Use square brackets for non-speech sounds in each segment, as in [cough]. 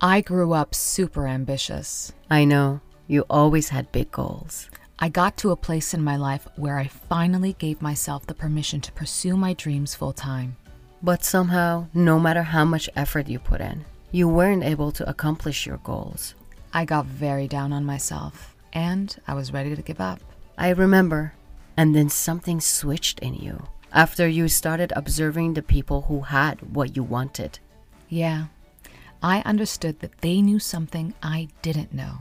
I grew up super ambitious. I know. You always had big goals. I got to a place in my life where I finally gave myself the permission to pursue my dreams full time. But somehow, no matter how much effort you put in, you weren't able to accomplish your goals. I got very down on myself, and I was ready to give up. I remember. And then something switched in you after you started observing the people who had what you wanted. Yeah, I understood that they knew something I didn't know,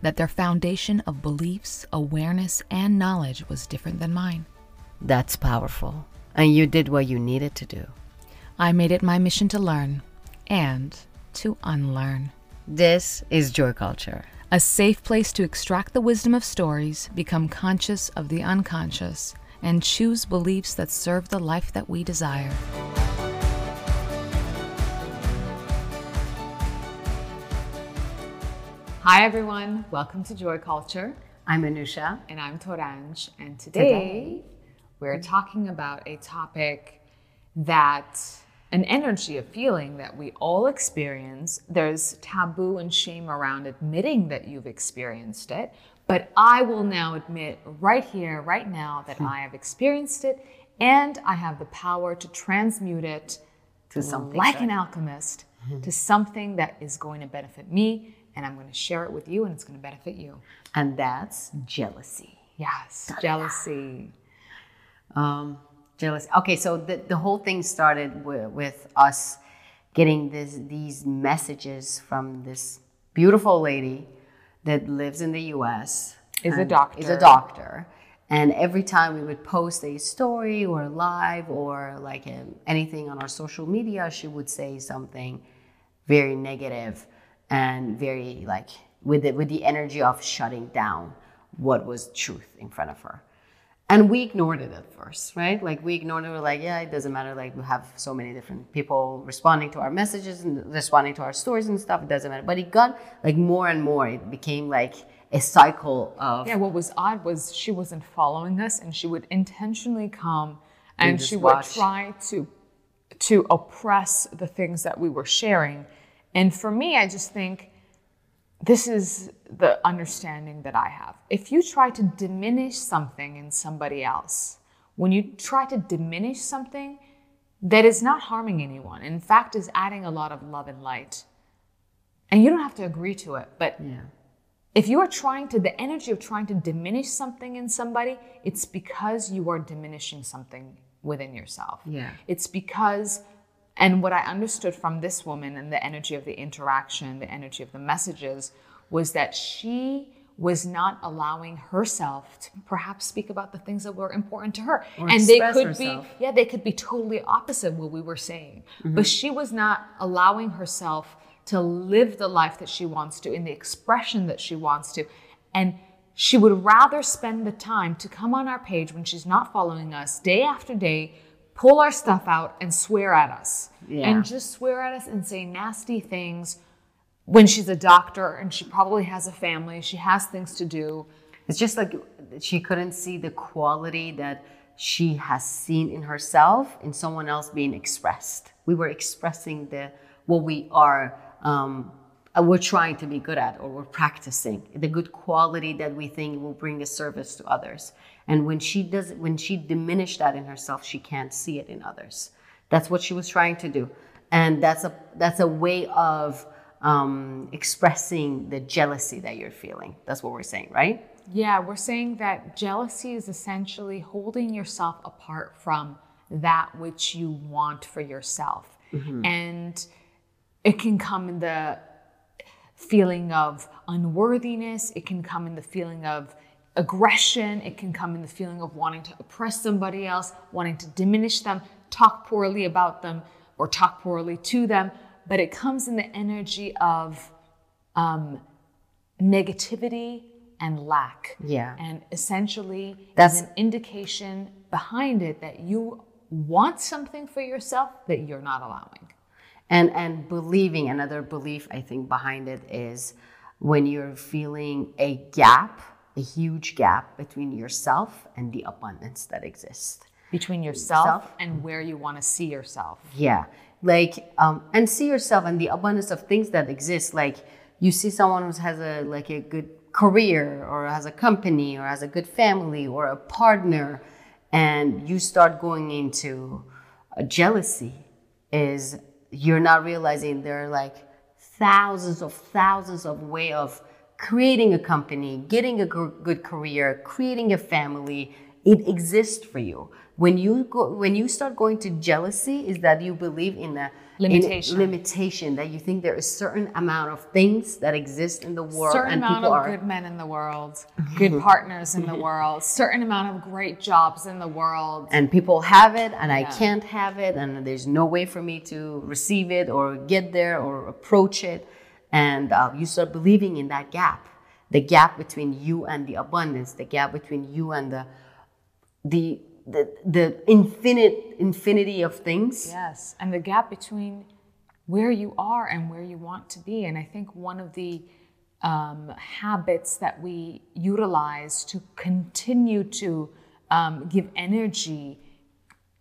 that their foundation of beliefs, awareness, and knowledge was different than mine. That's powerful. And you did what you needed to do. I made it my mission to learn and to unlearn. This is Joy Culture. A safe place to extract the wisdom of stories, become conscious of the unconscious, and choose beliefs that serve the life that we desire. Hi, everyone. Welcome to Joy Culture. I'm Anusha. And I'm Toranj. And today, today, we're talking about a topic that an energy, a feeling that we all experience. There's taboo and shame around admitting that you've experienced it. But I will now admit right here, right now, that hmm. I have experienced it and I have the power to transmute it to something like good. an alchemist hmm. to something that is going to benefit me and I'm going to share it with you and it's going to benefit you. And that's jealousy. Yes, jealousy. Um, jealousy. Okay, so the, the whole thing started with, with us getting this, these messages from this beautiful lady that lives in the US. Is a doctor. Is a doctor. And every time we would post a story or live or like um, anything on our social media, she would say something very negative and very like with the, with the energy of shutting down what was truth in front of her. And we ignored it at first, right? Like we ignored it. We're like, yeah, it doesn't matter. Like we have so many different people responding to our messages and responding to our stories and stuff. It doesn't matter. But it got like more and more. It became like a cycle of. Yeah. What was odd was she wasn't following us, and she would intentionally come and she watch. would try to to oppress the things that we were sharing. And for me, I just think this is the understanding that I have. If you try to diminish something in somebody else, when you try to diminish something that is not harming anyone, in fact, is adding a lot of love and light, and you don't have to agree to it, but yeah. if you are trying to, the energy of trying to diminish something in somebody, it's because you are diminishing something within yourself. Yeah. It's because and what I understood from this woman and the energy of the interaction, the energy of the messages, was that she was not allowing herself to perhaps speak about the things that were important to her. Or and they could herself. be, yeah, they could be totally opposite what we were saying. Mm-hmm. But she was not allowing herself to live the life that she wants to in the expression that she wants to. And she would rather spend the time to come on our page when she's not following us day after day pull our stuff out and swear at us. Yeah. And just swear at us and say nasty things when she's a doctor and she probably has a family, she has things to do. It's just like she couldn't see the quality that she has seen in herself in someone else being expressed. We were expressing the what we are um, we're trying to be good at or we're practicing the good quality that we think will bring a service to others. And when she does when she diminished that in herself she can't see it in others. That's what she was trying to do. And that's a that's a way of um, expressing the jealousy that you're feeling. That's what we're saying right? Yeah we're saying that jealousy is essentially holding yourself apart from that which you want for yourself. Mm-hmm. and it can come in the feeling of unworthiness, it can come in the feeling of aggression, it can come in the feeling of wanting to oppress somebody else, wanting to diminish them, talk poorly about them, or talk poorly to them. But it comes in the energy of um, negativity and lack. Yeah. And essentially, that's an indication behind it that you want something for yourself that you're not allowing and and believing another belief i think behind it is when you're feeling a gap a huge gap between yourself and the abundance that exists. Between yourself Self. and where you want to see yourself. Yeah. Like um, and see yourself and the abundance of things that exist. Like you see someone who has a like a good career or has a company or has a good family or a partner and you start going into a jealousy is you're not realizing there are like thousands of thousands of way of creating a company getting a good career creating a family. It exists for you when you go when you start going to jealousy is that you believe in a limitation. limitation that you think there is a certain amount of things that exist in the world certain and amount people of are good men in the world [laughs] good partners in the world certain amount of great jobs in the world. And people have it and yeah. i can't have it and there's no way for me to receive it or get there or approach it. And uh, you start believing in that gap the gap between you and the abundance the gap between you and the the the, the infinite infinity of things. Yes, and the gap between where you are and where you want to be. And I think one of the um, habits that we utilize to continue to um, give energy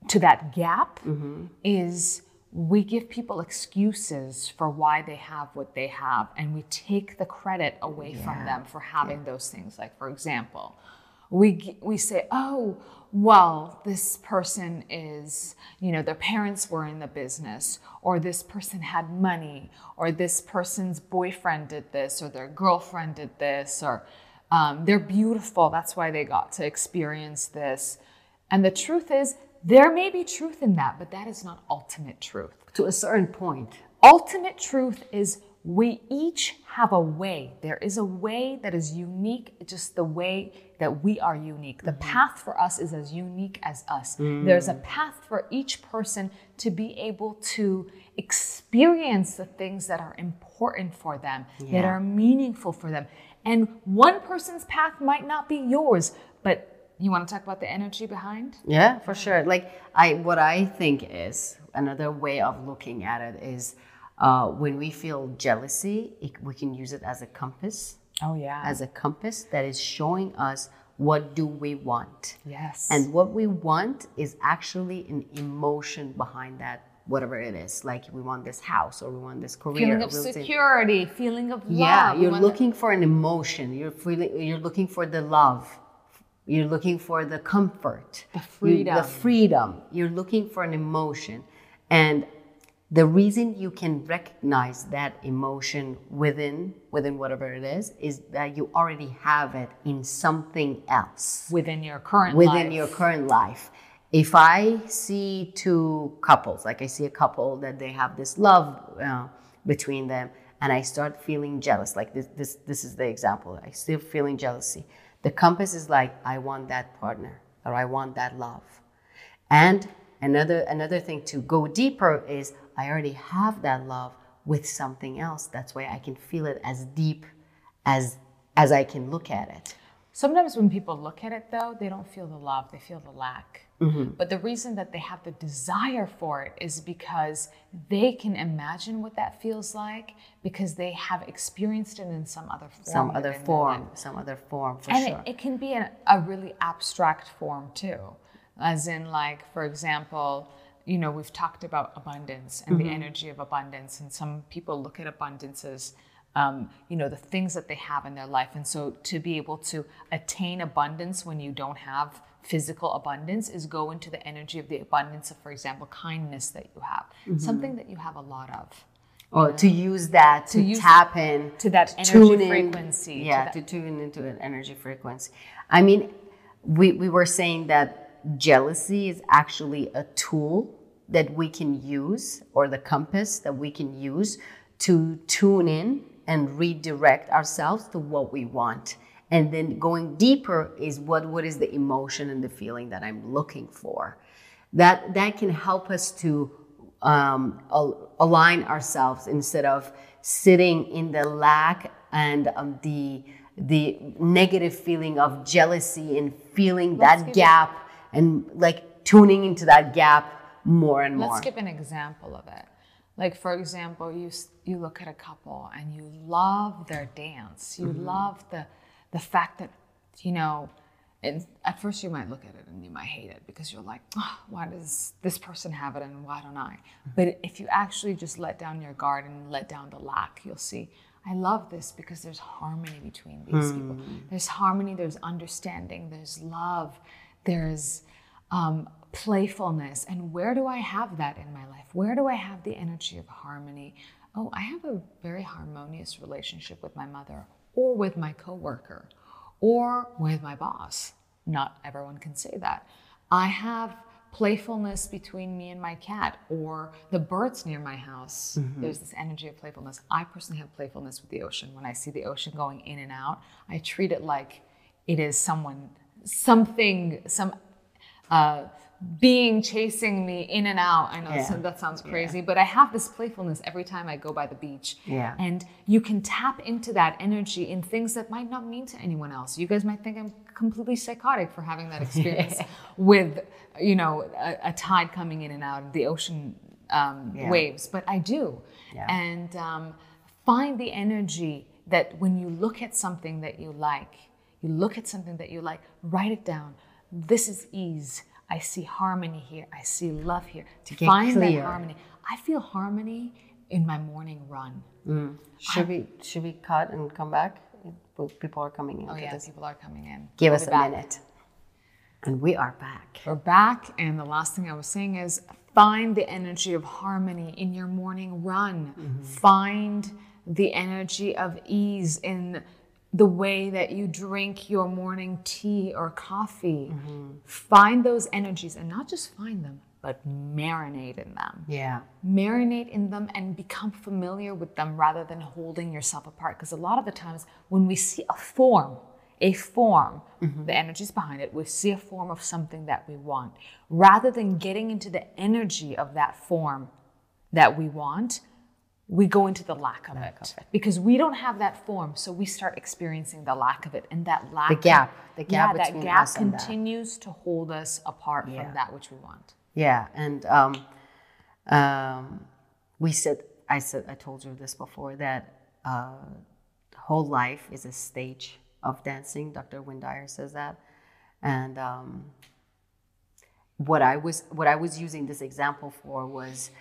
to that gap mm-hmm. is we give people excuses for why they have what they have and we take the credit away yeah. from them for having yeah. those things like for example we we say oh well, this person is, you know, their parents were in the business, or this person had money, or this person's boyfriend did this, or their girlfriend did this, or um, they're beautiful. That's why they got to experience this. And the truth is, there may be truth in that, but that is not ultimate truth. To a certain point. Ultimate truth is we each have a way. There is a way that is unique, just the way that we are unique. The mm-hmm. path for us is as unique as us. Mm. There's a path for each person to be able to experience the things that are important for them, yeah. that are meaningful for them. And one person's path might not be yours, but you want to talk about the energy behind? Yeah, for sure. Like I what I think is another way of looking at it is uh, when we feel jealousy, it, we can use it as a compass. Oh yeah. As a compass that is showing us what do we want. Yes. And what we want is actually an emotion behind that whatever it is. Like we want this house or we want this career. Feeling of security, feeling of love. Yeah, you're looking for an emotion. You're feeling you're looking for the love. You're looking for the comfort. The freedom. You, the freedom. You're looking for an emotion. And the reason you can recognize that emotion within within whatever it is is that you already have it in something else. Within your current within life. your current life. If i see two couples like i see a couple that they have this love uh, between them and i start feeling jealous like this this this is the example i still feeling jealousy. The compass is like i want that partner or i want that love. And another another thing to go deeper is I already have that love with something else. That's why I can feel it as deep as as I can look at it. Sometimes when people look at it though, they don't feel the love, they feel the lack. Mm-hmm. But the reason that they have the desire for it is because they can imagine what that feels like because they have experienced it in some other form. Some other form, some other form for and sure. it, it can be a, a really abstract form too. As in like, for example, you know, we've talked about abundance and mm-hmm. the energy of abundance, and some people look at abundance as, um, you know, the things that they have in their life. And so to be able to attain abundance when you don't have physical abundance is go into the energy of the abundance of, for example, kindness that you have, mm-hmm. something that you have a lot of. Or to use that to, to use tap in to that energy frequency. Yeah, to, to tune into an energy frequency. I mean, we, we were saying that jealousy is actually a tool that we can use or the compass that we can use to tune in and redirect ourselves to what we want. And then going deeper is what what is the emotion and the feeling that i'm looking for. That that can help us to um, al- align ourselves instead of sitting in the lack and um, the the negative feeling of jealousy and feeling Let's that gap and like tuning into that gap more and more. Let's give an example of it. Like for example, you you look at a couple and you love their dance. You mm-hmm. love the the fact that you know and at first you might look at it and you might hate it because you're like, oh, why does this person have it and why don't I? But if you actually just let down your guard and let down the lack, you'll see. I love this because there's harmony between these mm. people. There's harmony, there's understanding, there's love, there's um, playfulness. And where do I have that in my life? Where do I have the energy of harmony? Oh, I have a very harmonious relationship with my mother or with my coworker or with my boss. Not everyone can say that. I have playfulness between me and my cat or the birds near my house. Mm-hmm. There's this energy of playfulness. I personally have playfulness with the ocean. When I see the ocean going in and out, I treat it like it is someone, something, some uh, being chasing me in and out. I know yeah. so that sounds crazy, yeah. but I have this playfulness every time I go by the beach. Yeah. And you can tap into that energy in things that might not mean to anyone else. You guys might think I'm completely psychotic for having that experience [laughs] with, you know, a, a, tide coming in and out of the ocean um, waves, but I do. And um, find the energy that when you look at something that you like, you look at something that you like, write it down. This is ease I see harmony here. I see love here. To Get find clear. that harmony. I feel harmony in my morning run. Mm. Should I, we should we cut and come back? People are coming in. Oh yeah, this. people are coming in. Give we'll us a back. minute. And we are back. We're back, and the last thing I was saying is find the energy of harmony in your morning run. Mm-hmm. Find the energy of ease in the way that you drink your morning tea or coffee. Mm-hmm. Find those energies and not just find them, but marinate in them. Yeah. Marinate in them and become familiar with them rather than holding yourself apart. Because a lot of the times when we see a form, a form, mm-hmm. the energies behind it, we see a form of something that we want. Rather than getting into the energy of that form that we want, we go into the lack of, lack it. of, it. because we don't have that form so we start experiencing the lack of it and that lack the gap the gap yeah, that gap continues to hold us apart yeah. from that which we want yeah and um, um, we said i said i told you this before that uh, whole life is a stage of dancing dr wayne dyer says that and um, what i was what i was using this example for was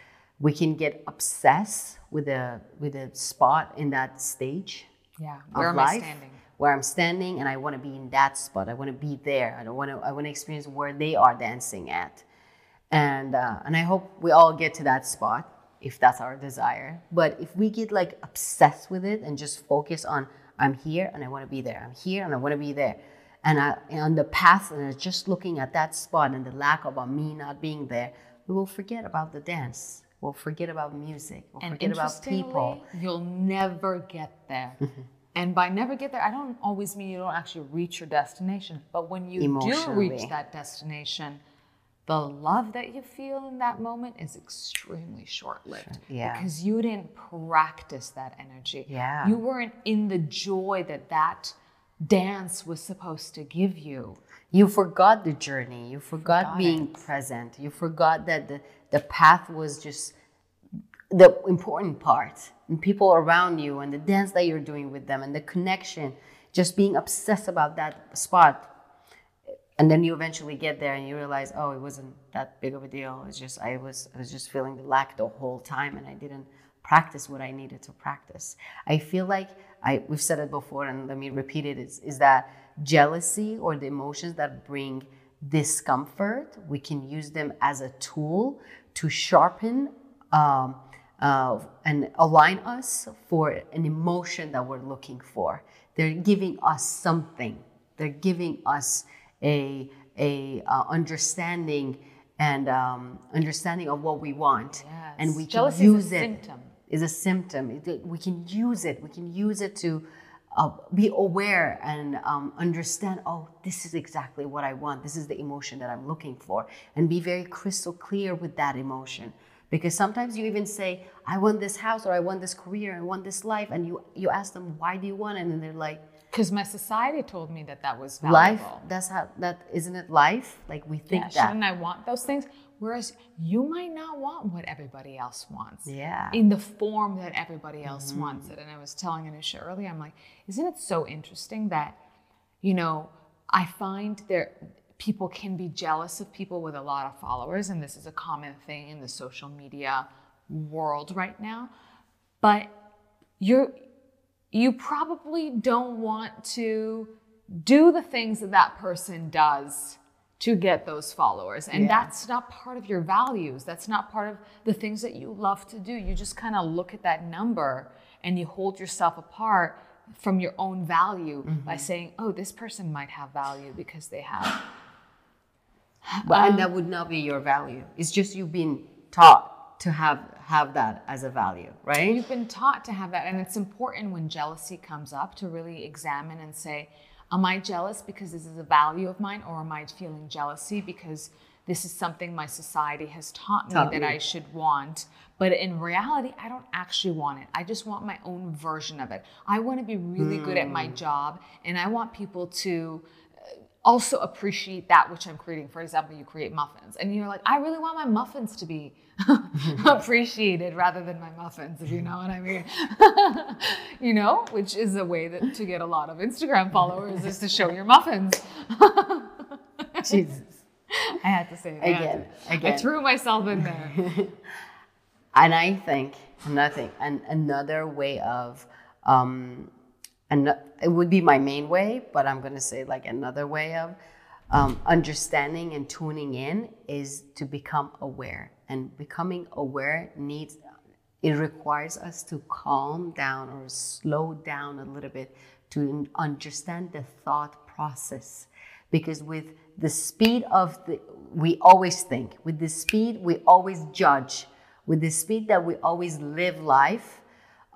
we can get obsessed with a with a spot in that stage yeah where am life, I standing? where I'm standing and I want to be in that spot. I want to be there. I don't want to I want to experience where they are dancing at. And uh, and I hope we all get to that spot if that's our desire. But if we get like obsessed with it and just focus on I'm here and I want to be there. I'm here and I want to be there. And I, on the path and just looking at that spot and the lack of me not being there we will forget about the dance We'll forget about music. We'll and forget about people. You'll never get there. Mm-hmm. and by never get there, I don't always mean you don't actually reach your destination. But when you do reach that destination, the love that you feel in that moment is extremely short lived. Yeah. Because you didn't practice that energy. Yeah. You weren't in the joy that that dance was supposed to give you. You forgot the journey. You forgot, forgot being it. present. You forgot that the, the path was just the important part and people around you and the dance that you're doing with them and the connection just being obsessed about that spot and then you eventually get there and you realize oh it wasn't that big of a deal it was just i was i was just feeling the lack the whole time and i didn't practice what i needed to practice i feel like i we've said it before and let me repeat it is, is that jealousy or the emotions that bring discomfort we can use them as a tool to sharpen um, uh, and align us for an emotion that we're looking for. They're giving us something. They're giving us a a uh, understanding and um, understanding of what we want, yes. and we can use it. Symptom. Is a symptom. We can use it. We can use it to uh, be aware and um, understand oh this is exactly what i want. This is the emotion that i'm looking for. And be very crystal clear with that emotion. Because sometimes you even say i want this house or i want this career i want this life. And you you ask them why do you want it? And they're like because my society told me that that was valuable. life that's how that isn't it life? Like we think yeah, that. shouldn't i want those things Whereas you might not want what everybody else wants. Yeah. In the form that everybody else mm-hmm. wants it. And I was telling Anusha earlier, I'm like, isn't it so interesting that, you know, I find there people can be jealous of people with a lot of followers, and this is a common thing in the social media world right now. But you're you probably don't want to do the things that that person does to get those followers. And yeah. that's not part of your values. That's not part of the things that you love to do. You just kind of look at that number and you hold yourself apart from your own value mm-hmm. by saying, oh, this person might have value because they have. [sighs] But um, and that would not be your value. It's just you've been taught to have have that as a value, right? You've been taught to have that, and it's important when jealousy comes up to really examine and say, Am I jealous because this is a value of mine, or am I feeling jealousy because this is something my society has taught me taught that. I should want? But in reality, I don't actually want it. I just want my own version of it. I want to be really mm. good at my hmm. job, and I want people to also appreciate that which I'm creating. For example, you create muffins, and you're like, I really want my muffins to be [laughs] appreciated rather than my muffins, if you know what I mean. [laughs] you know, which is a way that to get a lot of Instagram followers is to show your muffins. [laughs] Jesus. I had to say it again. I, again. I threw myself in there. and I think nothing, and another way of um, and it would be my main way, but I'm going to say like another way of um, understanding and tuning in is to become aware. And becoming aware needs, it requires us to calm down or slow down a little bit to understand the thought process. Because with the speed of the, we always think, with the speed we always judge, with the speed that we always live life,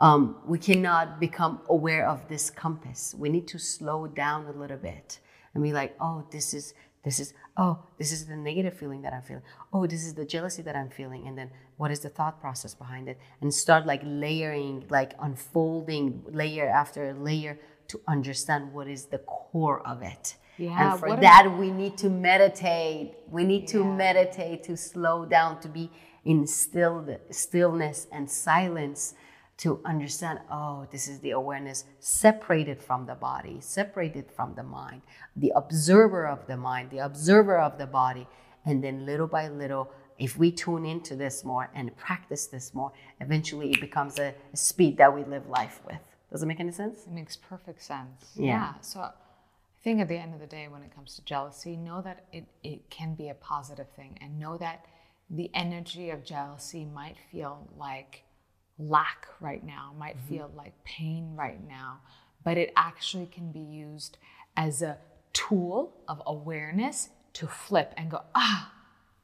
um, we cannot become aware of this compass. We need to slow down a little bit and be like, oh, this is this is oh, this is the negative feeling that I'm feeling. Oh, this is the jealousy that I'm feeling, and then what is the thought process behind it? And start like layering, like unfolding layer after layer to understand what is the core of it. Yeah, and for that, we need to meditate. We need yeah. to meditate to slow down, to be in still stillness and silence to understand oh this is the awareness separated from the body separated from the mind the observer of the mind the observer of the body. And then little by little if we tune into this more and practice this more eventually it becomes a, a speed that we live life with. Does it make any sense? It makes perfect sense. Yeah. yeah. So i think at the end of the day when it comes to jealousy know that it, it can be a positive thing and know that the energy of jealousy might feel like lack right now, might mm-hmm. feel like pain right now, but it actually can be used as a tool of awareness to flip and go, ah,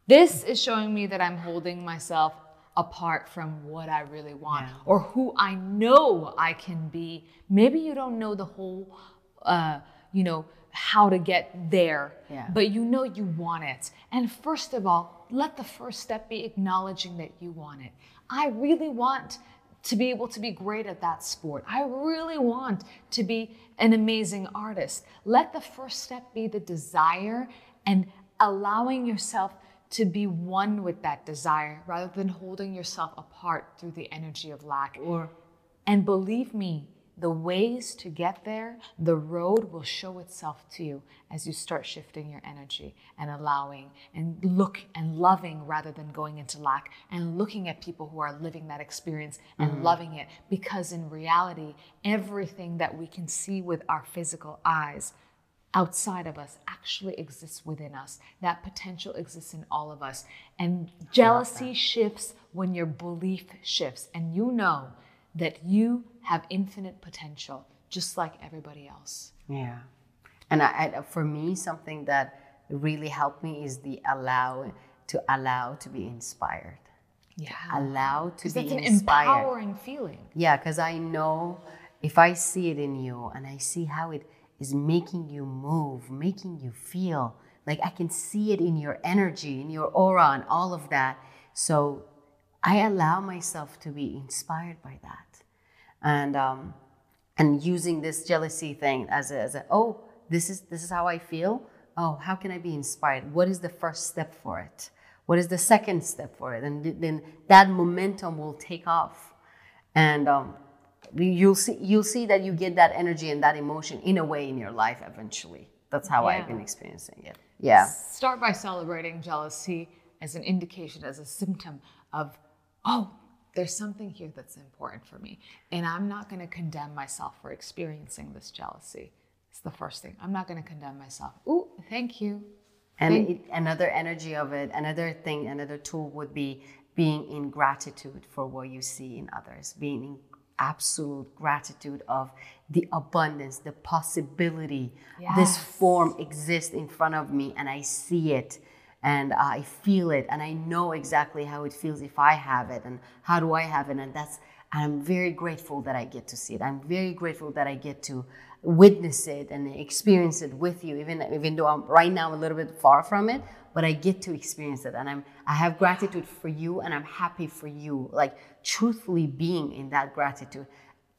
this is showing me that I'm holding myself apart from what I really want yeah. or who I know I can be. Maybe you don't know the whole, uh, you know, how to get there, yeah. but you know you want it. And first of all, let the first step be acknowledging that you want it. I really want to be able to be great at that sport. I really want to be an amazing artist. Let the first step be the desire and allowing yourself to be one with that desire rather than holding yourself apart through the energy of lack. Or and believe me, the ways to get there, the road will show itself to you as you start shifting your energy and allowing and look and loving rather than going into lack and looking at people who are living that experience and mm-hmm. loving it. Because in reality, everything that we can see with our physical eyes outside of us actually exists within us. That potential exists in all of us. And jealousy shifts when your belief shifts. And you know that you have infinite potential, just like everybody else. Yeah. And I, I, for me, something that really helped me is the allow to allow to be inspired. Yeah. Allow to be that's an inspired. empowering feeling. Yeah, because I know if I see it in you and I see how it is making you move, making you feel, like I can see it in your energy, in your aura, and all of that. So I allow myself to be inspired by that. And, um, and using this jealousy thing as a, as a, oh, this is, this is how I feel. Oh, how can I be inspired? What is the first step for it? What is the second step for it? And then that momentum will take off. And um, you'll, see, you'll see that you get that energy and that emotion in a way in your life eventually. That's how yeah. I've been experiencing it. Yeah. Start by celebrating jealousy as an indication, as a symptom of, oh, there's something here that's important for me. And I'm not going to condemn myself for experiencing this jealousy. It's the first thing. I'm not going to condemn myself. Ooh, thank you. And thank- it, another energy of it, another thing, another tool would be being in gratitude for what you see in others, being in absolute gratitude of the abundance, the possibility. Yes. This form exists in front of me and I see it and I feel it and I know exactly how it feels if I have it and how do I have it. And that's, I'm very grateful that I get to see it. I'm very grateful that I get to witness it and experience it with you, even, even though I'm right now a little bit far from it, but I get to experience it. And I'm, I have gratitude for you and I'm happy for you. Like truthfully being in that gratitude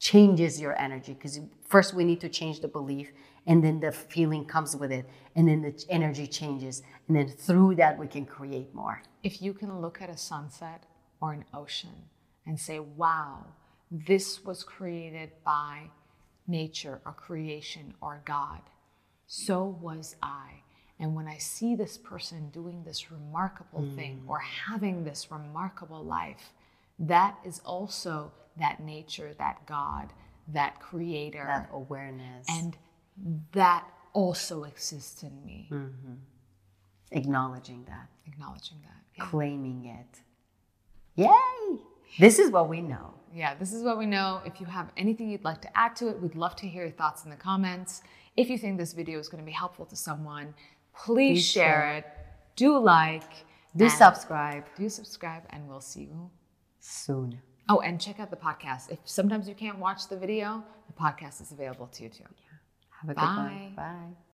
changes your energy because first we need to change the belief and then the feeling comes with it and then the energy changes and then through that we can create more if you can look at a sunset or an ocean and say wow this was created by nature or creation or god so was i and when i see this person doing this remarkable mm. thing or having this remarkable life that is also that nature, that God, that creator, that awareness. And that also exists in me. Mm-hmm. Acknowledging that. Acknowledging that. Yeah. Claiming it. Yay! This is what we know. Yeah, this is what we know. If you have anything you'd like to add to it, we'd love to hear your thoughts in the comments. If you think this video is going to be helpful to someone, please, please share, share it. Do like. Do subscribe. Do subscribe, and we'll see you soon. Oh, and check out the podcast. If sometimes you can't watch the video, the podcast is available to you too. Have a Bye. good one. Bye.